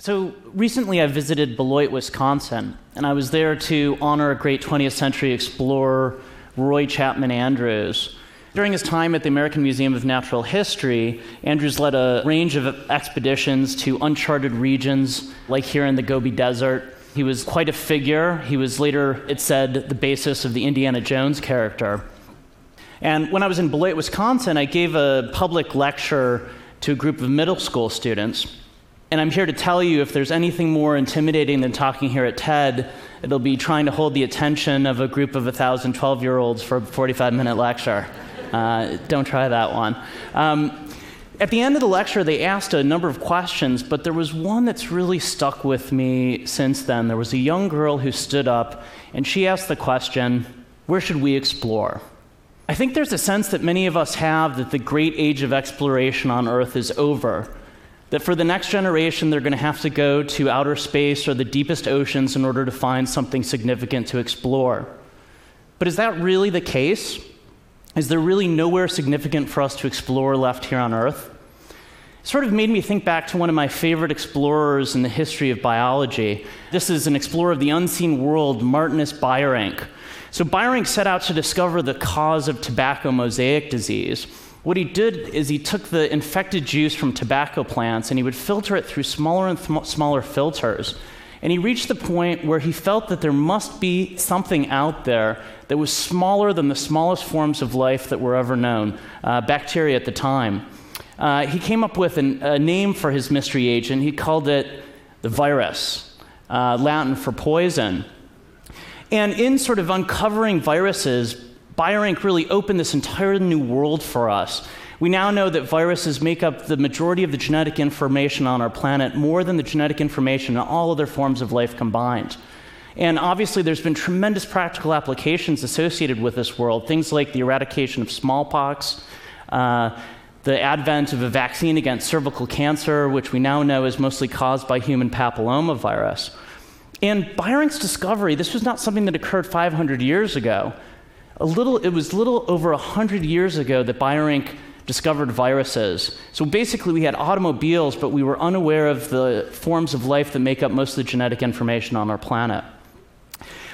So recently I visited Beloit, Wisconsin, and I was there to honor a great 20th century explorer, Roy Chapman Andrews. During his time at the American Museum of Natural History, Andrews led a range of expeditions to uncharted regions, like here in the Gobi Desert. He was quite a figure. He was later, it said, the basis of the Indiana Jones character. And when I was in Beloit, Wisconsin, I gave a public lecture to a group of middle school students. And I'm here to tell you if there's anything more intimidating than talking here at TED, it'll be trying to hold the attention of a group of 1,000 12 year olds for a 45 minute lecture. Uh, don't try that one. Um, at the end of the lecture, they asked a number of questions, but there was one that's really stuck with me since then. There was a young girl who stood up, and she asked the question Where should we explore? I think there's a sense that many of us have that the great age of exploration on Earth is over that for the next generation, they're going to have to go to outer space or the deepest oceans in order to find something significant to explore. But is that really the case? Is there really nowhere significant for us to explore left here on Earth? It sort of made me think back to one of my favorite explorers in the history of biology. This is an explorer of the unseen world, Martinus Beijerinck. So, Beijerinck set out to discover the cause of tobacco mosaic disease. What he did is he took the infected juice from tobacco plants and he would filter it through smaller and th- smaller filters. And he reached the point where he felt that there must be something out there that was smaller than the smallest forms of life that were ever known, uh, bacteria at the time. Uh, he came up with an, a name for his mystery agent. He called it the virus, uh, Latin for poison. And in sort of uncovering viruses, Beijerinck really opened this entire new world for us. We now know that viruses make up the majority of the genetic information on our planet, more than the genetic information in all other forms of life combined. And obviously, there's been tremendous practical applications associated with this world, things like the eradication of smallpox, uh, the advent of a vaccine against cervical cancer, which we now know is mostly caused by human papillomavirus. And Beijerinck's discovery, this was not something that occurred 500 years ago a little, it was little over 100 years ago that Beijerinck discovered viruses. So basically, we had automobiles, but we were unaware of the forms of life that make up most of the genetic information on our planet.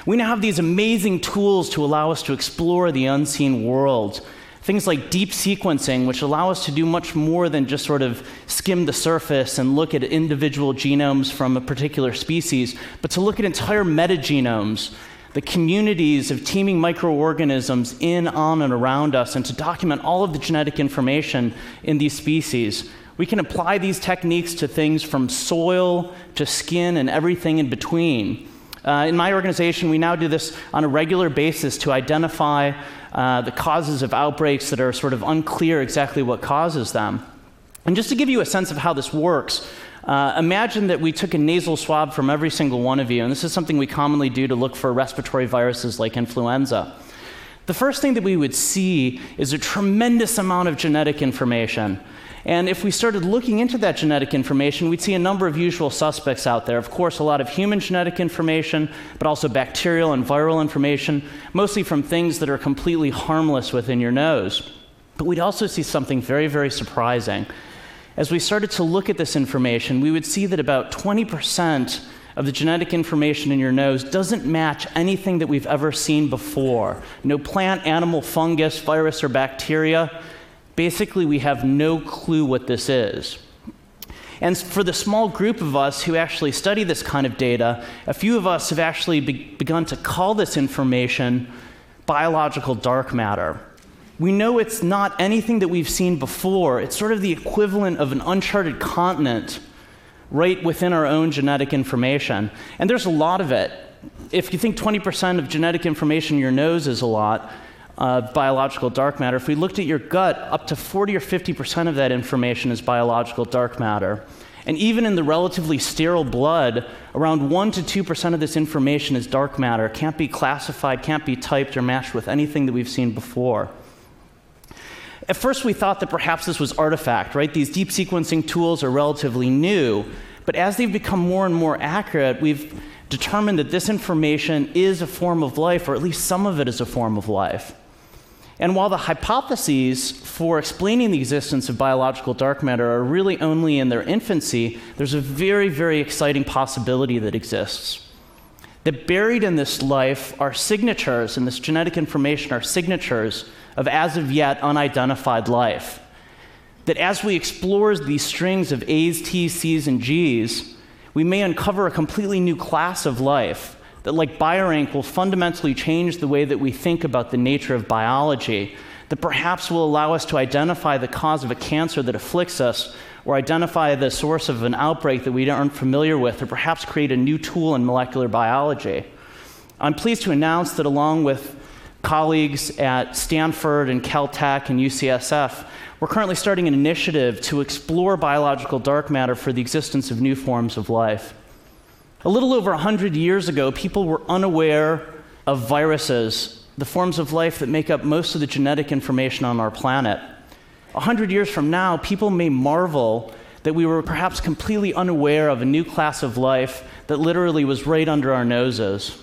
We now have these amazing tools to allow us to explore the unseen world. Things like deep sequencing, which allow us to do much more than just sort of skim the surface and look at individual genomes from a particular species, but to look at entire metagenomes the communities of teeming microorganisms in, on, and around us, and to document all of the genetic information in these species. We can apply these techniques to things from soil to skin and everything in between. Uh, in my organization, we now do this on a regular basis to identify uh, the causes of outbreaks that are sort of unclear exactly what causes them. And just to give you a sense of how this works, uh, imagine that we took a nasal swab from every single one of you, and this is something we commonly do to look for respiratory viruses like influenza. The first thing that we would see is a tremendous amount of genetic information. And if we started looking into that genetic information, we'd see a number of usual suspects out there. Of course, a lot of human genetic information, but also bacterial and viral information, mostly from things that are completely harmless within your nose. But we'd also see something very, very surprising as we started to look at this information, we would see that about 20% of the genetic information in your nose doesn't match anything that we've ever seen before. No plant, animal, fungus, virus, or bacteria. Basically, we have no clue what this is. And for the small group of us who actually study this kind of data, a few of us have actually be- begun to call this information biological dark matter we know it's not anything that we've seen before. It's sort of the equivalent of an uncharted continent right within our own genetic information. And there's a lot of it. If you think 20% of genetic information in your nose is a lot, uh, biological dark matter, if we looked at your gut, up to 40 or 50% of that information is biological dark matter. And even in the relatively sterile blood, around 1 to 2% of this information is dark matter, can't be classified, can't be typed or matched with anything that we've seen before. At first, we thought that perhaps this was artifact, right? These deep sequencing tools are relatively new, but as they've become more and more accurate, we've determined that this information is a form of life, or at least some of it is a form of life. And while the hypotheses for explaining the existence of biological dark matter are really only in their infancy, there's a very, very exciting possibility that exists. That buried in this life are signatures, and this genetic information are signatures of as of yet unidentified life. That as we explore these strings of A's, T's, C's, and G's, we may uncover a completely new class of life that, like Beijerinck, will fundamentally change the way that we think about the nature of biology, that perhaps will allow us to identify the cause of a cancer that afflicts us, or identify the source of an outbreak that we aren't familiar with, or perhaps create a new tool in molecular biology. I'm pleased to announce that, along with colleagues at Stanford and Caltech and UCSF, we're currently starting an initiative to explore biological dark matter for the existence of new forms of life. A little over 100 years ago, people were unaware of viruses, the forms of life that make up most of the genetic information on our planet. A hundred years from now, people may marvel that we were perhaps completely unaware of a new class of life that literally was right under our noses.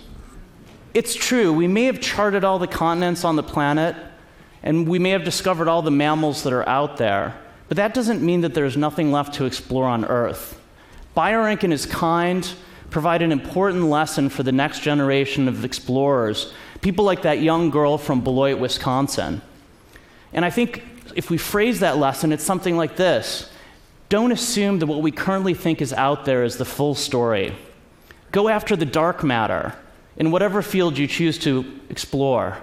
It's true, we may have charted all the continents on the planet, and we may have discovered all the mammals that are out there, but that doesn't mean that there's nothing left to explore on Earth. Beijerinck and his kind provide an important lesson for the next generation of explorers, people like that young girl from Beloit, Wisconsin. And I think if we phrase that lesson, it's something like this Don't assume that what we currently think is out there is the full story. Go after the dark matter in whatever field you choose to explore.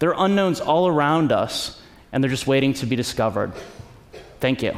There are unknowns all around us, and they're just waiting to be discovered. Thank you.